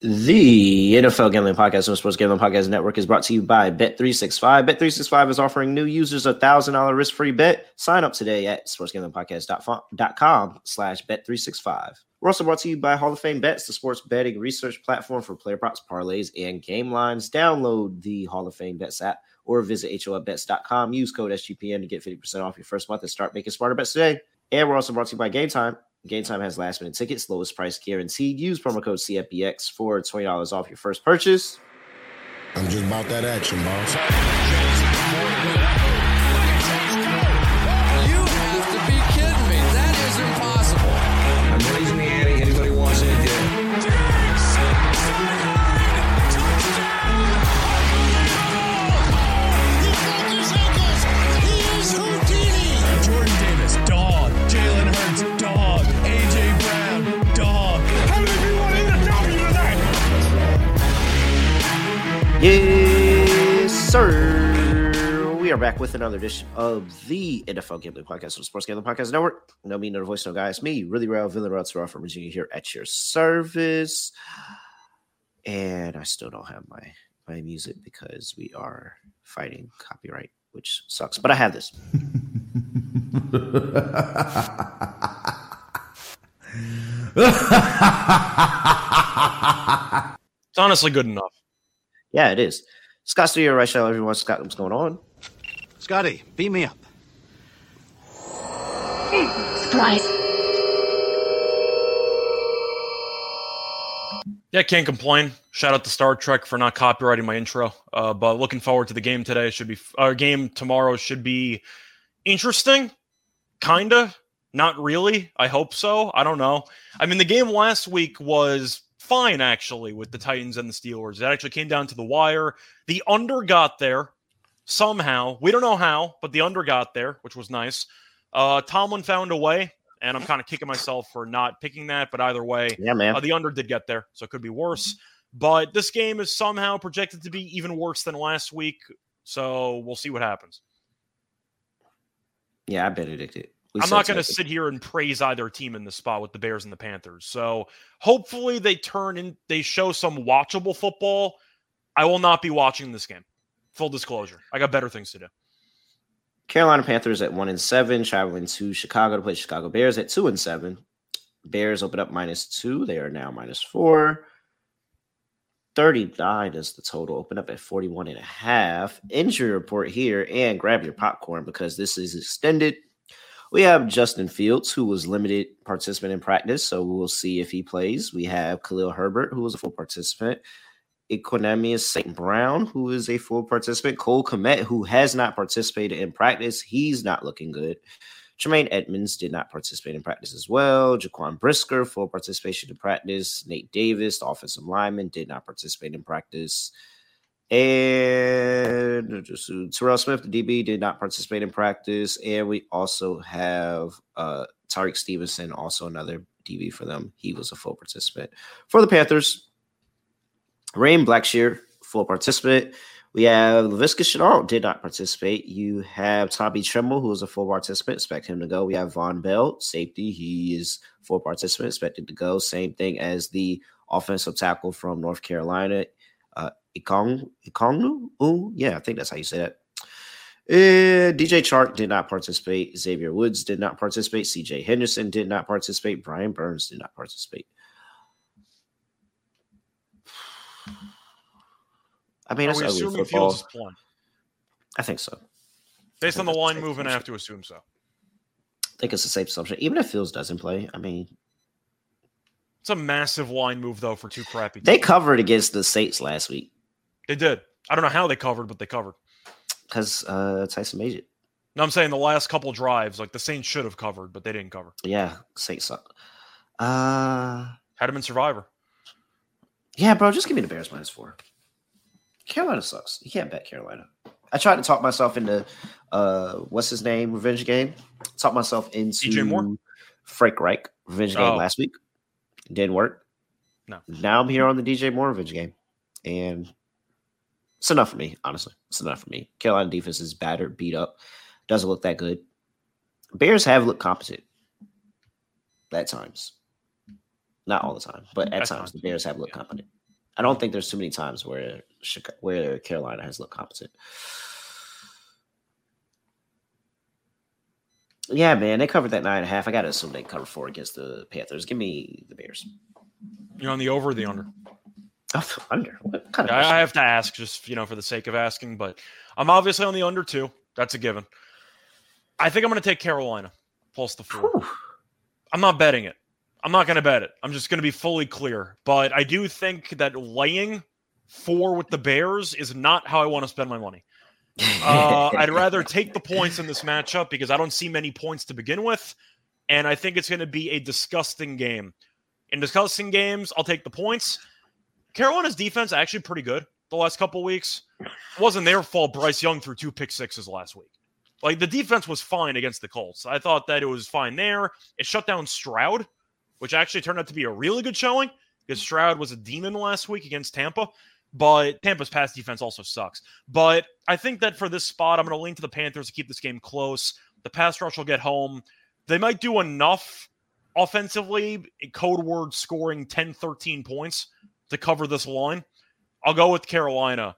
The NFL Gambling Podcast and Sports Gambling Podcast Network is brought to you by Bet365. Bet365 is offering new users a $1,000 risk-free bet. Sign up today at sportsgamblingpodcast.com slash bet365. We're also brought to you by Hall of Fame Bets, the sports betting research platform for player props, parlays, and game lines. Download the Hall of Fame Bets app or visit hofbets.com. Use code SGPN to get 50% off your first month and start making smarter bets today. And we're also brought to you by Game Time. Game Time has last minute tickets, lowest price guaranteed. Use promo code CFBX for $20 off your first purchase. I'm just about that action, boss. Yes, sir. We are back with another edition of the NFL Gambling Podcast on the Sports Gambling Podcast Network. No me, no voice, no guys. Me, really real, Villain Ruts from Virginia here at your service. And I still don't have my my music because we are fighting copyright, which sucks. But I have this. It's honestly good enough. Yeah, it is. Scott Studio, right show, everyone. Scott, what's going on? Scotty, beat me up. Surprise. Yeah, can't complain. Shout out to Star Trek for not copyrighting my intro. Uh, but looking forward to the game today. Should be our game tomorrow should be interesting. Kinda, not really. I hope so. I don't know. I mean, the game last week was fine actually with the Titans and the Steelers. It actually came down to the wire. The under got there somehow. We don't know how, but the under got there, which was nice. Uh, Tomlin found a way, and I'm kind of kicking myself for not picking that. But either way, Yeah, man. uh, the under did get there, so it could be worse. But this game is somehow projected to be even worse than last week. So we'll see what happens. Yeah, I Benedicted. We I'm not going to sit here and praise either team in the spot with the Bears and the Panthers. So hopefully they turn and they show some watchable football. I will not be watching this game. Full disclosure, I got better things to do. Carolina Panthers at one and seven, traveling to Chicago to play Chicago Bears at two and seven. Bears open up minus two. They are now minus four. 39 is the total. Open up at 41 and a half. Injury report here and grab your popcorn because this is extended. We have Justin Fields, who was limited participant in practice, so we'll see if he plays. We have Khalil Herbert, who was a full participant. Equanimous St. Brown, who is a full participant. Cole Kmet, who has not participated in practice. He's not looking good. Tremaine Edmunds did not participate in practice as well. Jaquan Brisker, full participation in practice. Nate Davis, the offensive lineman, did not participate in practice. And Terrell Smith, the DB, did not participate in practice. And we also have uh, Tyrique Stevenson, also another DB for them. He was a full participant. For the Panthers, Raheem Blackshear, full participant. We have Laviska Shenault did not participate. You have Tommy Tremble, who is a full participant. Expect him to go. We have Vonn Bell, safety. He is full participant, expected to go. Same thing as the offensive tackle from North Carolina, Ikong, Ikongnu. Ooh, yeah, I think that's how you say that. Uh, DJ Chark did not participate. Xavier Woods did not participate. CJ Henderson did not participate. Brian Burns did not participate. I mean, Are it's ugly assuming football. Fields is playing? I think so. Based on the line safe moving, I have to assume so. I think it's a safe assumption. Even if Fields doesn't play, I mean, It's a massive line move though for two crappy. Teams. They covered against the Saints last week They did. I don't know how they covered, but they covered. because uh, Tyson made it. No, I'm saying the last couple drives, like the Saints should have covered, but they didn't cover. Yeah, Saints suck. Uh, Had him in Survivor. yeah, bro, just give me the Bears minus four. Carolina sucks. You can't bet Carolina. I tried to talk myself into uh, what's his name, Revenge Game. Talk myself into DJ Moore? Frank Reich Revenge Game Oh. last week. Didn't work. No. Now I'm here on the DJ Moore Revenge Game, and it's enough for me. Honestly, it's enough for me. Carolina defense is battered, beat up, doesn't look that good. Bears have looked competent at times, not all the time, but at, At times, the Bears have looked yeah. competent. I don't think there's too many times where Chicago, where Carolina has looked competent. Yeah, man, they covered that nine and a half. I gotta assume they cover four against the Panthers. Give me the Bears. You're on the over or the under? Oh, under. What kind of? I, I have to ask, just you know, for the sake of asking, but I'm obviously on the under two. That's a given. I think I'm going to take Carolina plus the four. Whew. I'm not betting it. I'm not going to bet it. I'm just going to be fully clear. But I do think that laying four with the Bears is not how I want to spend my money. Uh, I'd rather take the points in this matchup because I don't see many points to begin with. And I think it's going to be a disgusting game. In disgusting games, I'll take the points. Carolina's defense actually pretty good the last couple weeks. It wasn't their fault Bryce Young threw two pick sixes last week. Like the defense was fine against the Colts. I thought that it was fine there. It shut down Stroud, which actually turned out to be a really good showing because Stroud was a demon last week against Tampa. But Tampa's pass defense also sucks. But I think that for this spot, I'm going to lean to the Panthers to keep this game close. The pass rush will get home. They might do enough offensively, code word scoring 10, 13 points to cover this line. I'll go with Carolina.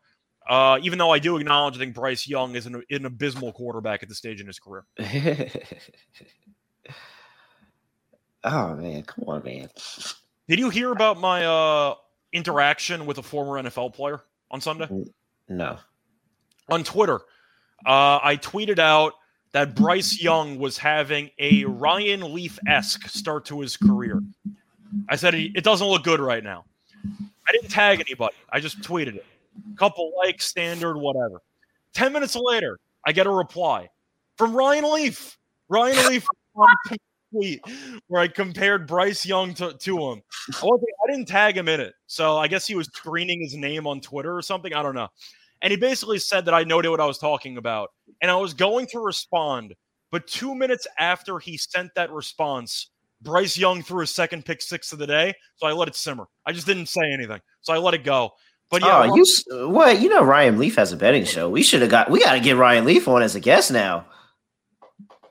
Uh, even though I do acknowledge, I think Bryce Young is an, an abysmal quarterback at this stage in his career. oh man, come on, man. Did you hear about my uh, interaction with a former NFL player on Sunday? No. On Twitter, uh, I tweeted out that Bryce Young was having a Ryan Leaf esque start to his career. I said it doesn't look good right now. I didn't tag anybody. I just tweeted it. Couple likes, standard, whatever. Ten minutes later, I get a reply from Ryan Leaf. Ryan Leaf tweet where I compared Bryce Young to, to him. I, didn't tag him in it, so I guess he was screening his name on Twitter or something. I don't know. And he basically said that I noted what I was talking about, and I was going to respond, but two minutes after he sent that response, Bryce Young threw his second pick six of the day, so I let it simmer. I just didn't say anything, so I let it go. But yeah, oh, you what? You know, Ryan Leaf has a betting show. We should have got. We got to get Ryan Leaf on as a guest now.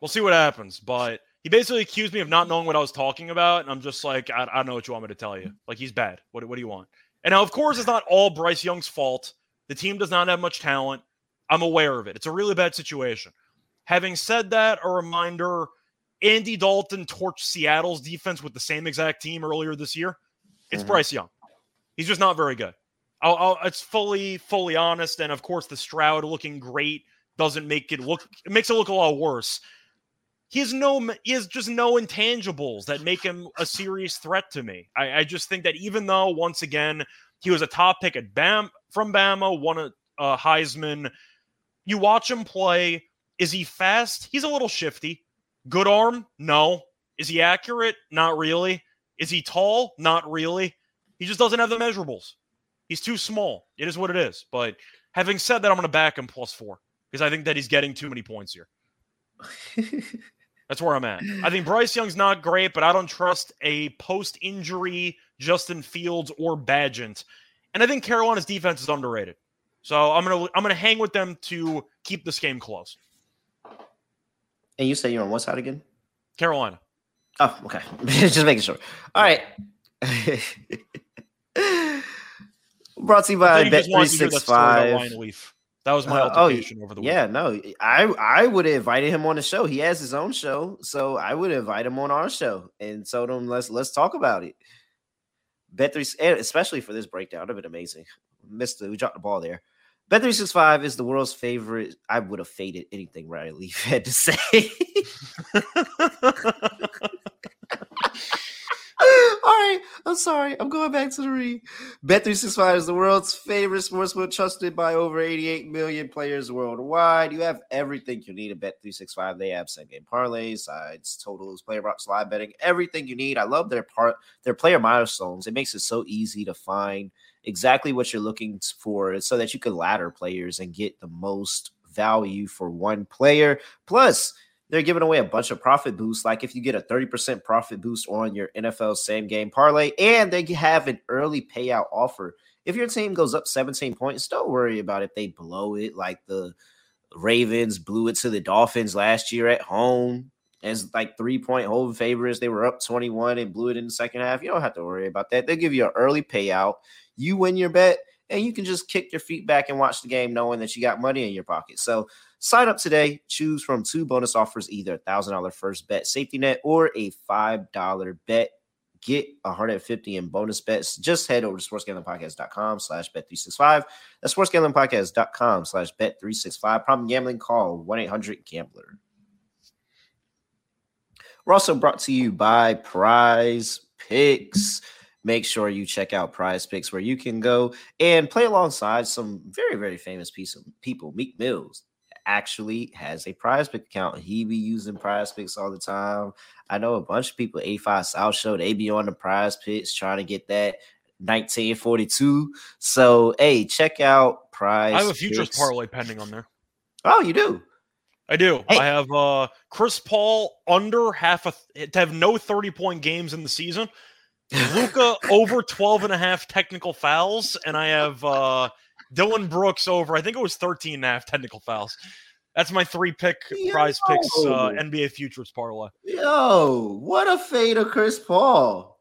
we'll see what happens. But he basically accused me of not knowing what I was talking about, and I'm just like, I, I don't know what you want me to tell you. Like he's bad. What, what do you want? And now, of course, it's not all Bryce Young's fault. The team does not have much talent. I'm aware of it. It's a really bad situation. Having said that, a reminder: Andy Dalton torched Seattle's defense with the same exact team earlier this year. It's Mhm. Bryce Young. He's just not very good. I'll, I'll, it's fully, fully honest. And of course, the Stroud looking great doesn't make it look. It makes it look a lot worse. He has no. He has just no intangibles that make him a serious threat to me. I, I just think that even though once again he was a top pick at Bam from Bama, won a, a Heisman. You watch him play. Is he fast? He's a little shifty. Good arm? No. Is he accurate? Not really. Is he tall? Not really. He just doesn't have the measurables. He's too small. It is what it is. But having said that, I'm going to back him plus four because I think that he's getting too many points here. That's where I'm at. I think Bryce Young's not great, but I don't trust a post injury Justin Fields or Bagent. And I think Carolina's defense is underrated. So I'm gonna I'm gonna hang with them to keep this game close. And you say you're on what side again? Carolina. Oh, okay. Just making sure. All right. Brought to you by Bet three wanted to hear that six five. That was my Uh, oh, over the week. Yeah, no, I I would have invited him on the show. He has his own show, so I would invite him on our show and told him let's let's talk about it. Bet three, especially for this breakdown, it'd have been amazing. Missed it. We dropped the ball there. Bet three six five is the world's favorite. I would have faded anything Riley had to say. All right, I'm sorry. I'm going back to the read. Bet365 is the world's favorite sportsbook trusted by over 88 million players worldwide. You have everything you need at Bet365. They have same game parlays, sides, totals, player props, live betting, everything you need. I love their part their player milestones. It makes it so easy to find exactly what you're looking for so that you can ladder players and get the most value for one player. Plus, they're giving away a bunch of profit boosts. Like if you get a 30% profit boost on your NFL same game parlay, and they have an early payout offer. If your team goes up 17 points, don't worry about if they blow it like the Ravens blew it to the Dolphins last year at home as like three point home favorites. They were up 21 and blew it in the second half. You don't have to worry about that. They'll give you an early payout. You win your bet, and you can just kick your feet back and watch the game knowing that you got money in your pocket. So sign up today, choose from two bonus offers, either a thousand dollar first bet safety net or a five dollar bet. Get 150 in bonus bets. Just head over to sportsgamblingpodcast.com slash bet365. That's sportsgamblingpodcast.com slash bet365. Problem gambling call 1-800-GAMBLER. We're also brought to you by Prize Picks. Make sure you check out Prize Picks where you can go and play alongside some very, very famous piece of people. Meek Mills actually has a Prize Pick account. He be using Prize Picks all the time. I know a bunch of people, A5 South Show, they be on the Prize Picks trying to get that 1942. So, hey, check out Prize. I have a futures Picks. parlay pending on there. Oh, you do? I do. Hey. I have uh Chris Paul under half a to have no 30 point games in the season. Luka over 12 and a half technical fouls, and I have uh Dillon Brooks over, I think it was 13 and a half technical fouls. That's my three pick prize picks uh, NBA futures parlay. Yo, what a fade of Chris Paul.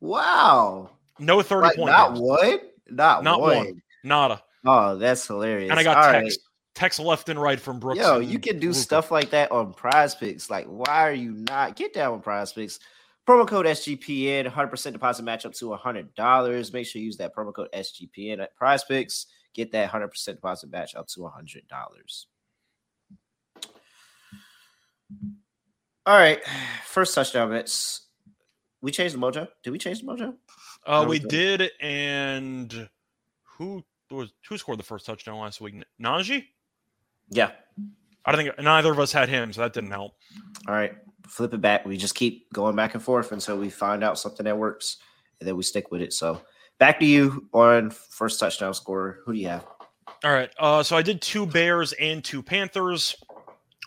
Wow. No 30 Like, point not games. one? Not, Not one. one. Nada. Oh, that's hilarious. And I got All text. Text left and right from Brooks. Yo, you can do Luka. stuff like that on prize picks. Like, why are you not? Get down with prize picks. Promo code SGPN, 100% deposit match up to $100. Make sure you use that promo code SGPN at prize picks. Get that 100% deposit match up to $100. All right. First touchdown bets. We changed the mojo. Did we change the mojo? Uh, No, we we did, and who was who scored the first touchdown last week? Najee? Yeah. I don't think neither of us had him, so that didn't help. All right, flip it back. We just keep going back and forth until we find out something that works, and then we stick with it. So, back to you on first touchdown scorer. Who do you have? All right. Uh, so I did two Bears and two Panthers.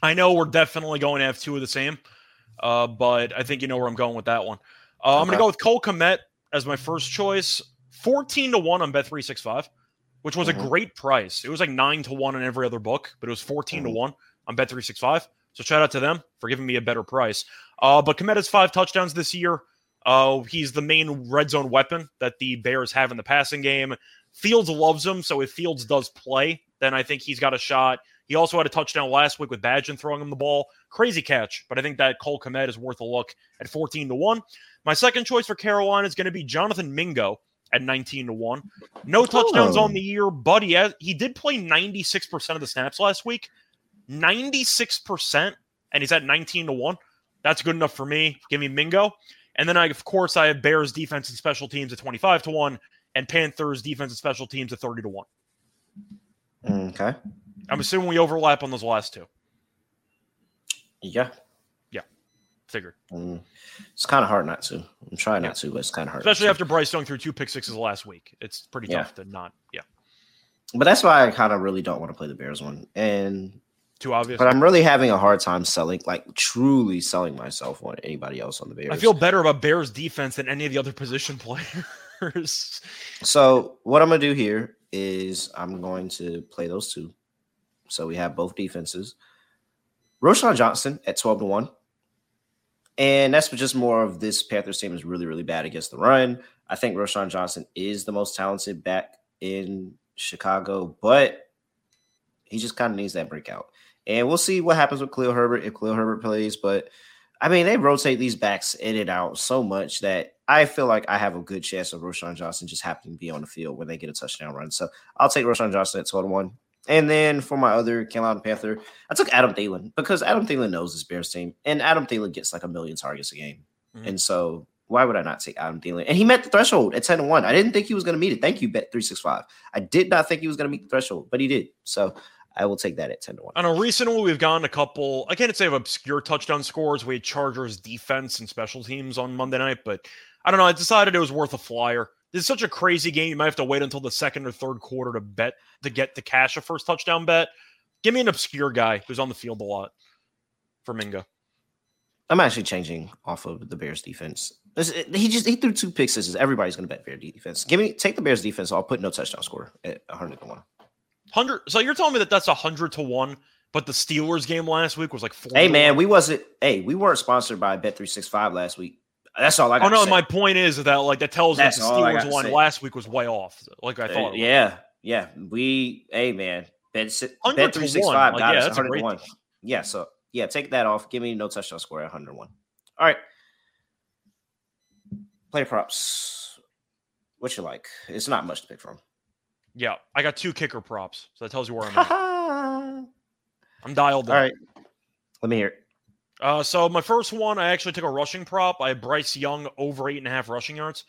I know we're definitely going to have two of the same, uh, but I think you know where I'm going with that one. Uh, I'm going to go with Cole Kmet as my first choice. 14 to 1 on Bet365, which was Mhm. a great price. It was like 9 to 1 in every other book, but it was 14 Mhm. to 1 on Bet365. So shout out to them for giving me a better price. Uh, but Kmet five touchdowns this year. Uh, he's the main red zone weapon that the Bears have in the passing game. Fields loves him, so if Fields does play, then I think he's got a shot. He also had a touchdown last week with Bagent throwing him the ball. Crazy catch, but I think that Cole Kmet is worth a look at 14 to 1. My second choice for Carolina is going to be Jonathan Mingo at 19 to 1. No touchdowns Oh. on the year, but he, has, he did play 96% of the snaps last week. 96%, and he's at 19 to 1. That's good enough for me. Give me Mingo. And then I, of course, I have Bears defense and special teams at 25 to 1 and Panthers defense and special teams at 30 to 1. Okay. I'm assuming we overlap on those last two. Yeah. Yeah. Figured. Mm. It's kind of hard not to. I'm trying not to, but it's kind of hard. Especially after Bryce going through two pick sixes last week. It's pretty Yeah. tough to not, yeah. But that's why I kind of really don't want to play the Bears one. And Too obvious. but I'm really having a hard time selling, like truly selling myself on anybody else on the Bears. I feel better about Bears defense than any of the other position players. So what I'm gonna do here is I'm going to play those two. So we have both defenses. Roschon Johnson at 12 to 1. And that's just more of this Panthers team is really, really bad against the run. I think Roschon Johnson is the most talented back in Chicago, but he just kind of needs that breakout. And we'll see what happens with Khalil Herbert if Khalil Herbert plays. But I mean, they rotate these backs in and out so much that I feel like I have a good chance of Roschon Johnson just happening to be on the field when they get a touchdown run. So I'll take Roschon Johnson at 12 to 1. And then for my other Carolina Panther, I took Adam Thielen because Adam Thielen knows this Bears team, and Adam Thielen gets like a million targets a game. Mhm. And so why would I not take Adam Thielen? And he met the threshold at 10 to 1. I didn't think he was going to meet it. Thank you, Bet365. I did not think he was going to meet the threshold, but he did. So I will take that at 10 to 1. I know recently we've gotten a couple, I can't say of obscure touchdown scores. We had Chargers defense and special teams on Monday night, but I don't know. I decided it was worth a flyer. This is such a crazy game. You might have to wait until the second or third quarter to bet to get to cash a first touchdown bet. Give me an obscure guy who's on the field a lot for Mingo. I'm actually changing off of the Bears defense. This- He just he threw two pick sixes. Everybody's going to bet Bears defense. Give me take the Bears defense. I'll put no touchdown score at 100 to 1. Hundred. So you're telling me that that's a hundred to one, but the Steelers game last week was like four. Hey man, one? we wasn't hey, we weren't sponsored by Bet365 last week. That's all I got. Oh no, my point is that like that tells us the Steelers one last week was way off. Like I Uh, thought. was. yeah, yeah. We, hey man, bet bet three six one, five like, got yeah, us 101. Yeah, so yeah, take that off. Give me no touchdown score at 101. All right, play props. What you like? It's not much to pick from. Yeah, I got two kicker props, so that tells you where I'm at. I'm dialed. in. right, let me hear it. Uh, so my first one, I actually took a rushing prop. I had Bryce Young over eight and a half rushing yards.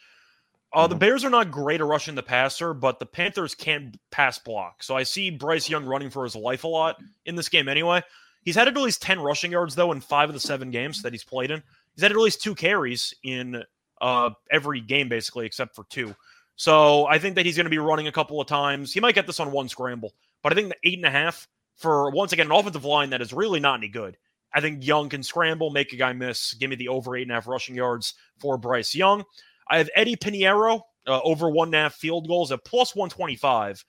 Uh, The Mhm. Bears are not great at rushing the passer, but the Panthers can't pass block. So I see Bryce Young running for his life a lot in this game anyway. He's had at least 10 rushing yards, though, in five of the seven games that he's played in. He's had at least two carries in uh, every game, basically, except for two. So I think that he's going to be running a couple of times. He might get this on one scramble, but I think the eight and a half for, once again, an offensive line that is really not any good. I think Young can scramble, make a guy miss. Give me the over eight and a half rushing yards for Bryce Young. I have Eddy Piñeiro uh, over one and a half field goals at plus 125.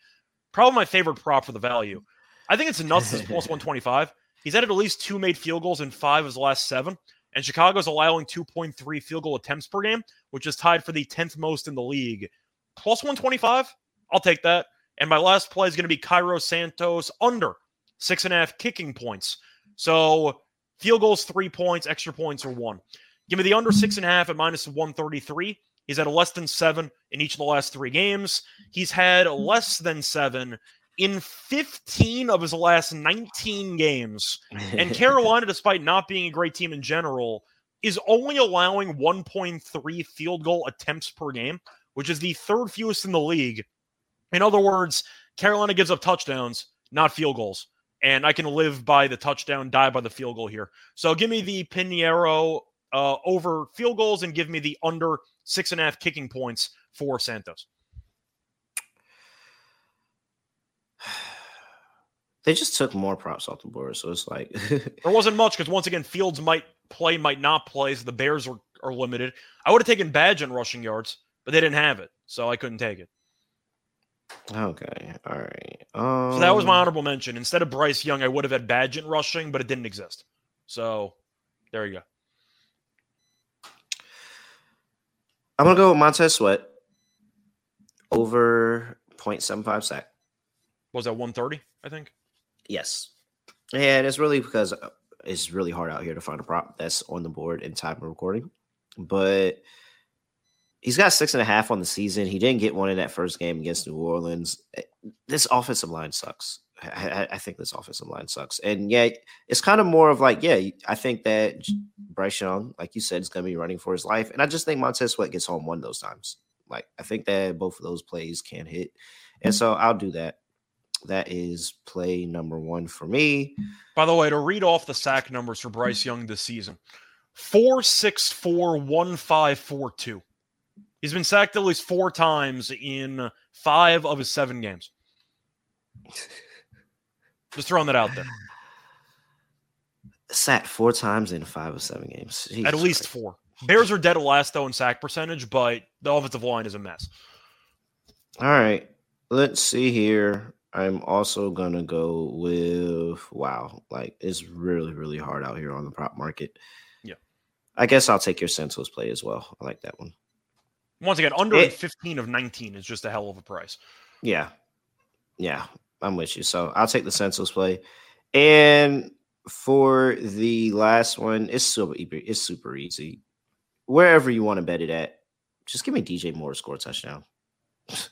Probably my favorite prop for the value. I think it's nuts this plus 125. He's had at least two made field goals in five of his last seven. And Chicago's allowing 2.3 field goal attempts per game, which is tied for the 10th most in the league. Plus 125, I'll take that. And my last play is going to be Cairo Santos under six and a half kicking points. So field goals, three points, extra points, or one. Give me the under six and a half at minus 133. He's had a less than seven in each of the last three games. He's had less than seven in 15 of his last 19 games. And Carolina, despite not being a great team in general, is only allowing 1.3 field goal attempts per game, which is the third fewest in the league. In other words, Carolina gives up touchdowns, not field goals. And I can live by the touchdown, die by the field goal here. So give me the Piñeiro uh, over field goals and give me the under six and a half kicking points for Santos. They just took more props off the board, so it's like There wasn't much because once again, Fields might play, might not play. So the Bears are, are limited. I would have taken Bagent rushing yards, but they didn't have it, so I couldn't take it. okay, all right. Um, So that was my honorable mention. Instead of Bryce Young, I would have had Bagent rushing, but it didn't exist. So there you go. I'm gonna go with Montez Sweat over 0.75 sack. What was that 130? I think. Yes. And it's really because uh, it's really hard out here to find a prop that's on the board in time of recording. But he's got six and a half on the season. He didn't get one in that first game against New Orleans. Eh, This offensive line sucks. I, I- think this offensive line sucks. And yeah, it's kind of more of like, yeah, I think that Bryce Young, like you said, is going to be running for his life. And I just think Montez Sweat gets home one of those times. Like, I think that both of those plays can hit. And so I'll do that. That is play number one for me. By the way, to read off the sack numbers for Bryce Young this season four, six, four, one, five, four, two. He's been sacked at least four times in five of his seven games. Just throwing that out there. Sacked four times in five of seven games. At least Christ. four. Bears are dead last, though, in sack percentage, but the offensive line is a mess. All right. Let's see here. I'm also gonna go with wow. Like it's really, really hard out here on the prop market. Yeah. I guess I'll take your Santos play as well. I like that one. Once again, under It- 15 of 19 is just a hell of a price. Yeah. Yeah. I'm with you. So I'll take the Santos play. And for the last one, it's super it's super easy. Wherever you want to bet it at, just give me DJ Moore to score a touchdown. just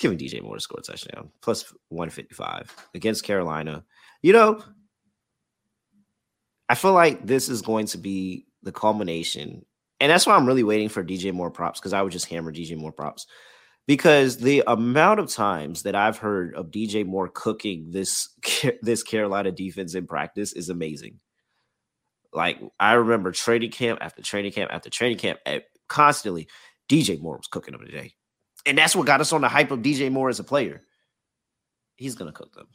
give me DJ Moore to score a touchdown. Plus 155 against Carolina. You know, I feel like this is going to be the culmination. And that's why I'm really waiting for DJ Moore props because I would just hammer DJ Moore props because the amount of times that I've heard of DJ Moore cooking this this Carolina defense in practice is amazing. Like I remember training camp after training camp after training camp, eh, constantly DJ Moore was cooking them today, and that's what got us on the hype of DJ Moore as a player. He's gonna cook them.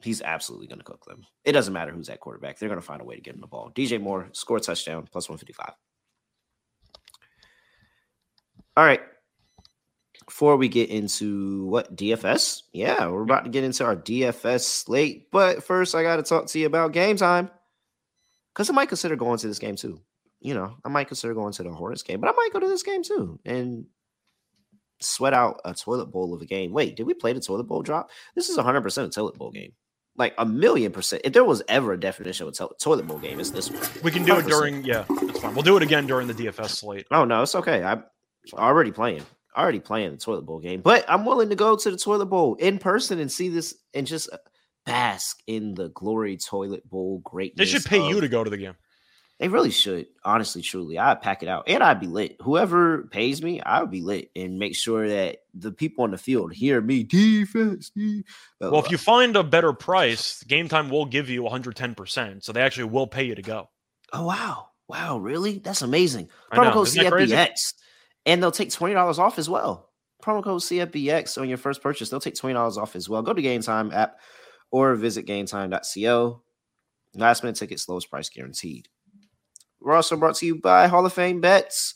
He's absolutely gonna cook them. It doesn't matter who's at quarterback; they're gonna find a way to get him the ball. DJ Moore score touchdown plus one fifty five. All right before we get into what DFS, yeah, we're about to get into our DFS slate. But first, I got to talk to you about game time because I might consider going to this game too. you know, I might consider going to the Hornets game, but I might go to this game too and sweat out a toilet bowl of a game. Wait, did we play the toilet bowl drop? This is 100% a toilet bowl game. Like a million percent. If there was ever a definition of a to- toilet bowl game, it's this one. We can do it 100%. during yeah, fine. We'll do it again during the DFS slate. Oh no, it's okay. I'm already playing. Already playing the toilet bowl game, but I'm willing to go to the toilet bowl in person and see this and just uh, bask in the glory toilet bowl greatness. They should pay you to go to the game. They really should. Honestly, truly, I'd pack it out and I'd be lit. Whoever pays me, I would be lit and make sure that the people on the field hear me defense. de- Well, if you find a better price, Game Time will give you 110%, so they actually will pay you to go. Oh wow. Wow, really? That's amazing. Promo code isn't that crazy? CFBX. And they'll take $20 off as well. Promo code CFBX on your first purchase. They'll take $20 off as well. Go to Game Time app or visit gametime.co. Last minute tickets, lowest price guaranteed. We're also brought to you by Hall of Fame Bets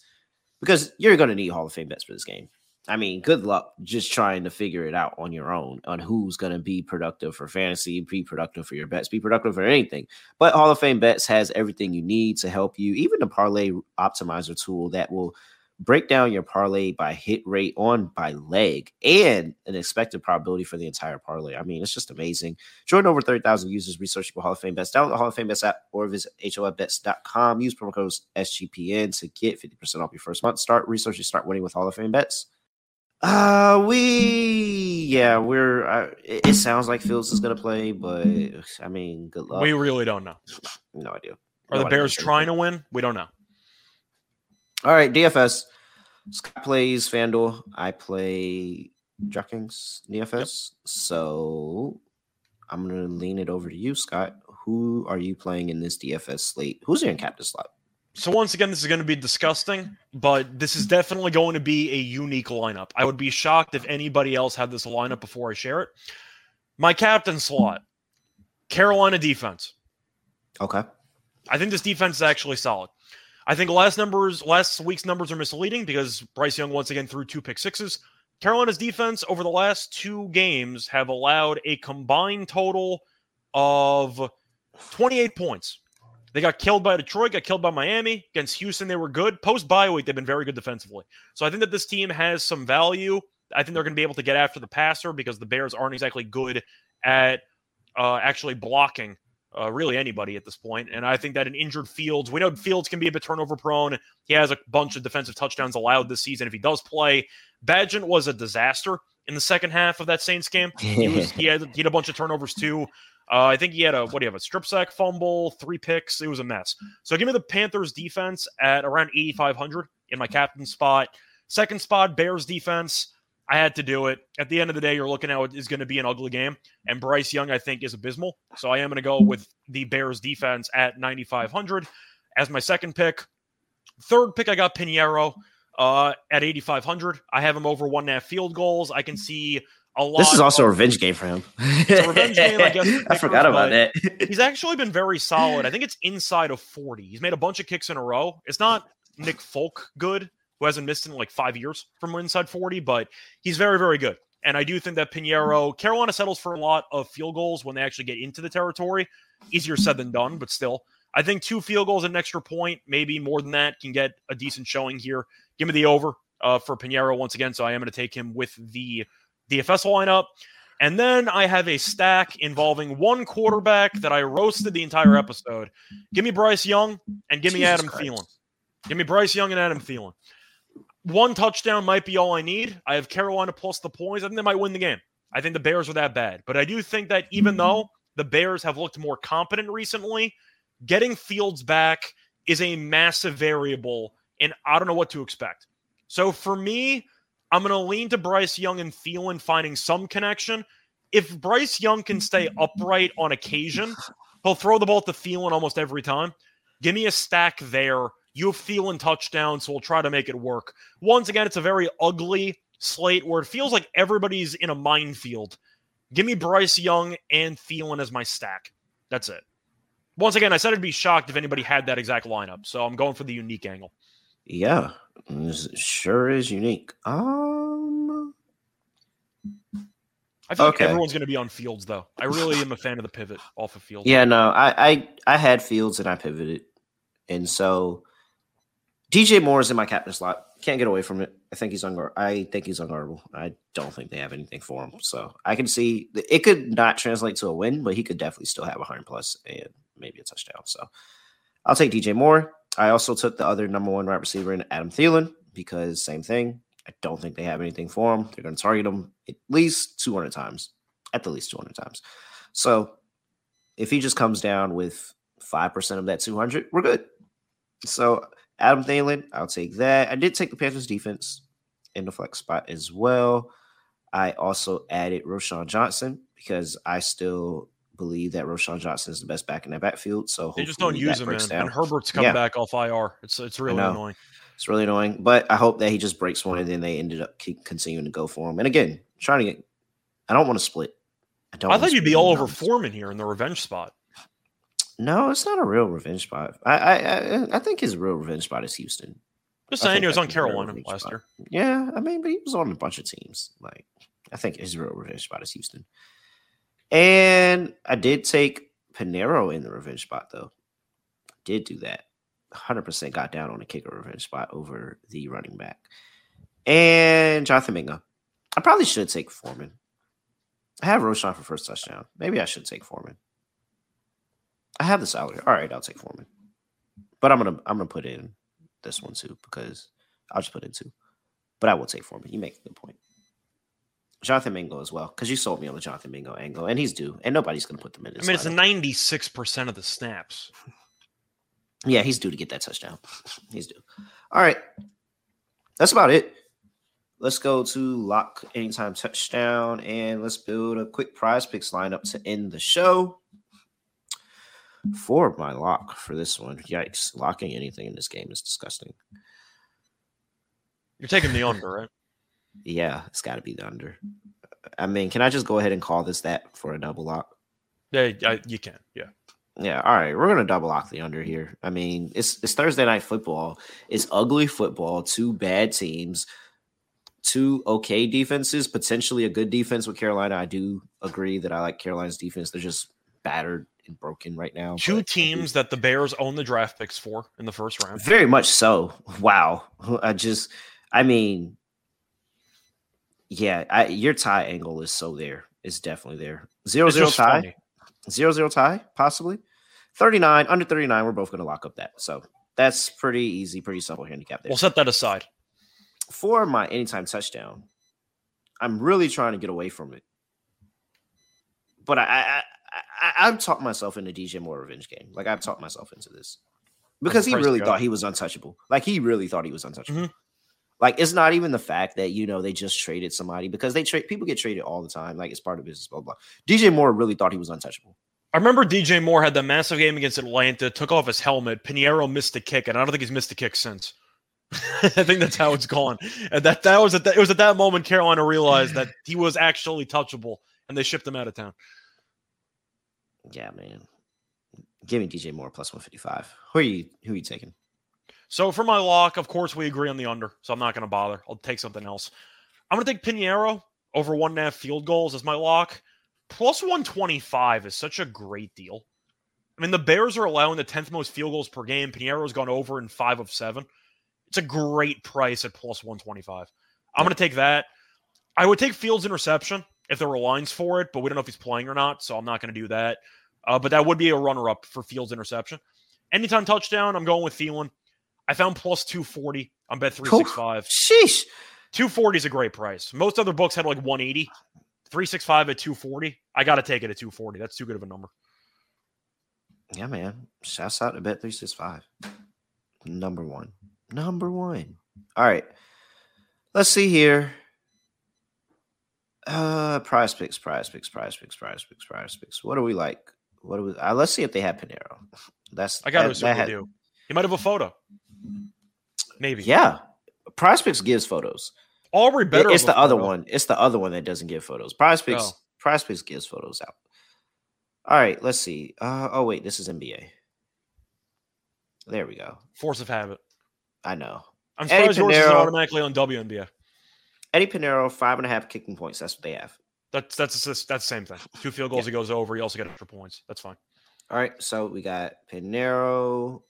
because you're going to need Hall of Fame bets for this game. I mean, good luck just trying to figure it out on your own on who's going to be productive for fantasy, be productive for your bets, be productive for anything. But Hall of Fame Bets has everything you need to help you, even the parlay optimizer tool that will break down your parlay by hit rate on by leg and an expected probability for the entire parlay. I mean, it's just amazing. Join over 30,000 users researching for Hall of Fame Bets. Download the Hall of Fame Bets app or visit HOFBets.com. Use promo code SGPN to get 50% off your first month. Start researching, start winning with Hall of Fame Bets. Uh, we, yeah, we're, uh, it, it sounds like Fields is going to play, but I mean, good luck. We really don't know. no idea. Are the No idea Bears trying to win? We don't know. All right, DFS. Scott plays FanDuel. I play DraftKings DFS. So I'm gonna lean it over to you, Scott. Who are you playing in this DFS slate? Who's your captain slot? So once again, this is going to be disgusting, but this is definitely going to be a unique lineup. I would be shocked if anybody else had this lineup before I share it. My captain slot, Carolina defense. Okay. I think this defense is actually solid. I think last numbers, last week's numbers are misleading because Bryce Young once again threw two pick sixes. Carolina's defense over the last two games have allowed a combined total of 28 points. They got killed by Detroit, got killed by Miami. Against Houston, they were good. Post bye week, they've been very good defensively. So I think that this team has some value. I think they're going to be able to get after the passer because the Bears aren't exactly good at uh, actually blocking uh, really anybody at this point. And I think that an injured Fields, we know Fields can be a bit turnover prone. He has a bunch of defensive touchdowns allowed this season if he does play. Bagent was a disaster in the second half of that Saints game. He, was, he, had, he had a bunch of turnovers too. Uh, I think he had a what do you have a strip sack fumble, three picks. It was a mess. So give me the Panthers defense at around 8,500 in my captain spot. Second spot, Bears defense. I had to do it. At the end of the day, you're looking at what is going to be an ugly game. And Bryce Young, I think, is abysmal. So I am going to go with the Bears defense at 9,500 as my second pick. Third pick, I got Piñeiro uh, at 8,500. I have him over one and a half field goals. I can see a lot. This is also a revenge game for him. a revenge game, I guess, I forgot about that. He's actually been very solid. I think it's inside of 40. He's made a bunch of kicks in a row. It's not Nick Folk good, who hasn't missed in like five years from inside 40, but he's very, very good. And I do think that Piñeiro, Carolina settles for a lot of field goals when they actually get into the territory. Easier said than done, but still. I think two field goals and an extra point, maybe more than that, can get a decent showing here. Give me the over uh, for Piñeiro once again. So I am going to take him with the DFS lineup. And then I have a stack involving one quarterback that I roasted the entire episode. Give me Bryce Young and give me Jesus Adam Christ. Thielen. Give me Bryce Young and Adam Thielen. One touchdown might be all I need. I have Carolina plus the points. I think they might win the game. I think the Bears are that bad. But I do think that even mm-hmm. though the Bears have looked more competent recently, getting Fields back is a massive variable, and I don't know what to expect. So for me, I'm going to lean to Bryce Young and Thielen finding some connection. If Bryce Young can stay upright on occasion, he'll throw the ball to Thielen almost every time. Give me a stack there. You have Thielen touchdown, so we'll try to make it work. Once again, it's a very ugly slate where it feels like everybody's in a minefield. Give me Bryce Young and Thielen as my stack. That's it. Once again, I said I'd be shocked if anybody had that exact lineup, so I'm going for the unique angle. Yeah, this sure is unique. Um, I feel Okay. like everyone's going to be on Fields, though. I really am a fan of the pivot off of Fields. yeah, no, I, I, I had Fields and I pivoted, and so DJ Moore is in my captain slot. Can't get away from it. I think he's unguard. I think he's unguardable. I don't think they have anything for him. So I can see it could not translate to a win, but he could definitely still have a hundred plus and maybe a touchdown. So I'll take DJ Moore. I also took the other number one wide receiver in Adam Thielen because same thing. I don't think they have anything for him. They're going to target him at least 200 times, at the least 200 times. So if he just comes down with 5% of that 200, we're good. So Adam Thielen, I'll take that. I did take the Panthers defense in the flex spot as well. I also added Roschon Johnson because I still believe that Roschon Johnson is the best back in that backfield. So They just don't use him, man. down. And Herbert's coming Yeah. back off IR. It's it's really annoying. It's really annoying, but I hope that he just breaks one and then they ended up continuing to go for him. And again, trying to get, I don't want to split. I don't. I thought you'd be all over. Foreman here in the revenge spot. No, it's not a real revenge spot. I I I, think his real revenge spot is Houston. Just saying, he was on Carolina last year. Yeah, I mean, but he was on a bunch of teams. Like, I think his real revenge spot is Houston. And I did take Piñeiro in the revenge spot, though. Did do that. 100% got down on the kicker revenge spot over the running back. And Jonathan Mingo. I probably should take Foreman. I have Roschon for first touchdown. Maybe I should take Foreman. I have the salary. All right, I'll take Foreman. But I'm gonna I'm gonna put in this one too because I'll just put in two. But I will take Foreman. You make a good point. Jonathan Mingo as well, because you sold me on the Jonathan Mingo angle, and he's due, and nobody's gonna put them in. I mean, it's ninety six percent of the snaps. Yeah, he's due to get that touchdown. He's due. All right. That's about it. Let's go to lock anytime touchdown and let's build a quick prize picks lineup to end the show. For my lock for this one. Yikes. Locking anything in this game is disgusting. You're taking the under, right? Yeah, it's got to be the under. I mean, can I just go ahead and call this that for a double lock? Yeah, I, you can. Yeah. Yeah, all right. We're gonna double lock the under here. I mean, it's it's Thursday night football. It's ugly football. Two bad teams, two okay defenses, potentially a good defense with Carolina. I do agree that I like Carolina's defense. They're just battered and broken right now. Two but I do- teams that the Bears own the draft picks for in the first round. very much so. Wow. I just, I mean, yeah, I, your tie angle is so there. It's definitely there. Zero It's zero tie. funny. Zero zero tie, possibly. 39, under 39, we're both going to lock up that. So that's pretty easy, pretty simple handicap there. We'll set that aside. For my anytime touchdown, I'm really trying to get away from it. But I, I, I, I've talked myself into DJ Moore revenge game. Like I've talked myself into this because he really thought he was untouchable. Like he really thought he was untouchable. Mhm. Like it's not even the fact that you know they just traded somebody because they trade people get traded all the time. Like it's part of business. Blah blah. DJ Moore really thought he was untouchable. I remember DJ Moore had that massive game against Atlanta, took off his helmet. Piñeiro missed a kick, and I don't think he's missed a kick since. I think that's how it's gone. And that that was at that, it was at that moment Carolina realized that he was actually touchable, and they shipped him out of town. Yeah, man. Give me DJ Moore plus one fifty five. Who are you? Who are you taking? So for my lock, of course, we agree on the under. So I'm not going to bother. I'll take something else. I'm going to take Piñeiro over one and a half field goals as my lock. Plus 125 is such a great deal. I mean, the Bears are allowing the 10th most field goals per game. Piñeiro's gone over in five of seven. It's a great price at plus 125. I'm going to take that. I would take Fields' interception if there were lines for it, but we don't know if he's playing or not, so I'm not going to do that. Uh, but that would be a runner up for Fields' interception. Anytime touchdown, I'm going with Thielen. I found plus 240 on bet 365. Sheesh. 240 is a great price. Most other books had like 180. 365 at 240. I got to take it at 240. That's too good of a number. Yeah, man. Shouts out to Bet three six five. Number one. Number one. All right. Let's see here. Uh, prize picks, prize picks, prize picks, prize picks, prize picks. What do we like? What do we? Uh, let's see if they have Piñeiro. That's I got to assume that they had- do. He might have a photo. Maybe. Yeah, Prospects gives photos. Aubrey better. it's the other photo. one. It's the other one that doesn't give photos. Prospects. Oh. Prize Picks gives photos out. All right, let's see. Uh, oh wait, this is NBA. There we go. Force of habit. I know. I'm Eddie surprised yours isn't automatically on WNBA. Eddy Piñeiro, five and a half kicking points. That's what they have. That's that's that's the same thing. Two field goals, Yeah. he goes over. You also get extra points. That's fine. All right, so we got Piñeiro.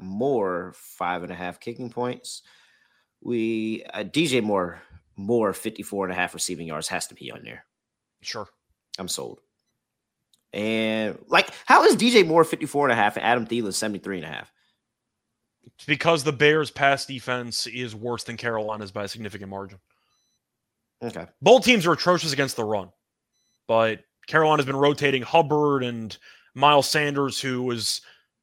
Moore five and a half kicking points. We uh, DJ Moore Moore 54 and a half receiving yards has to be on there. Sure. I'm sold. And like, how is DJ Moore 54 and a half and Adam Thielen 73 and a half? It's because the Bears' pass defense is worse than Carolina's by a significant margin. Okay. Both teams are atrocious against the run, but Carolina's been rotating Hubbard and Miles Sanders, who was,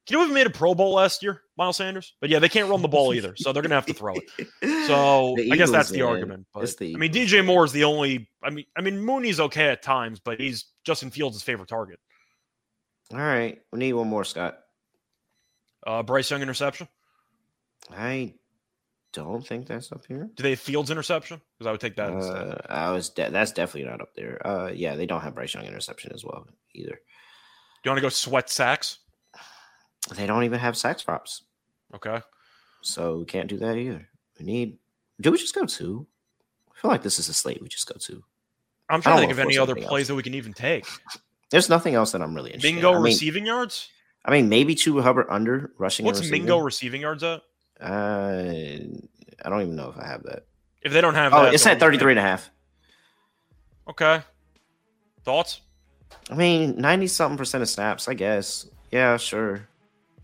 you know, who made a Pro Bowl last year, Miles Sanders. But yeah, they can't run the ball either, so they're gonna have to throw it. So The I guess that's the man. argument. But the I mean, DJ Moore is the only. I mean, I mean Mooney's okay at times, but he's Justin Fields' favorite target. All right. We need one more, Scott. Uh, Bryce Young interception. I don't think that's up here. Do they have Fields interception? Because I would take that. Uh, I was de- that's definitely not up there. Uh, yeah, they don't have Bryce Young interception as well either. Do you want to go sweat sacks? They don't even have sacks props, Okay. so we can't do that either. We need. Do we just go two? I feel like this is a slate we just go to. I'm trying to think of any other plays else. that we can even take. There's nothing else that I'm really interested. Mingo in. I mean, receiving yards. I mean, maybe Chuba Hubbard under rushing. What's receiving. Mingo receiving yards at? Uh, I don't even know if I have that. If they don't have Oh, that, it's at we 33 and a half. Okay. Thoughts? I mean, 90 something percent of snaps, I guess. Yeah, sure.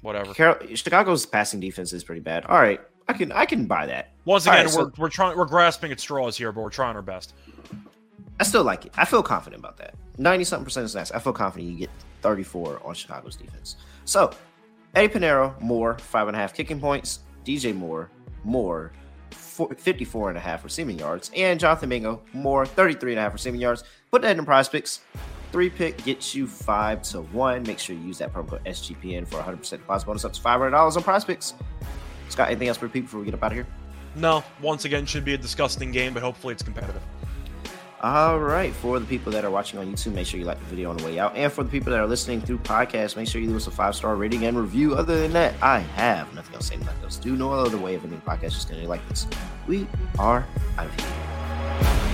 Whatever. Carol- Chicago's passing defense is pretty bad. All right, I can I can buy that. Once again, right, we're so- we're trying we're grasping at straws here, but we're trying our best. I still like it. I feel confident about that. 90 something percent of snaps. I feel confident you get 34 on Chicago's defense. So, Eddy Piñeiro, more five and a half kicking points. DJ Moore, Moore, four- 54 and a half receiving yards. And Jonathan Mingo, Moore, 33 and a half receiving yards. Put that in PrizePicks. Three pick gets you five to one. Make sure you use that promo code SGPN for 100% deposit bonus up to $500 on PrizePicks. Scott, anything else for people before we get up out of here? No, once again, should be a disgusting game, but hopefully it's competitive. All right. For the people that are watching on YouTube, make sure you like the video on the way out. And for the people that are listening through podcast, make sure you leave us a five star rating and review. Other than that, I have nothing else to say, nothing else to do. No other way of ending podcast, just going to like this. We are out of here.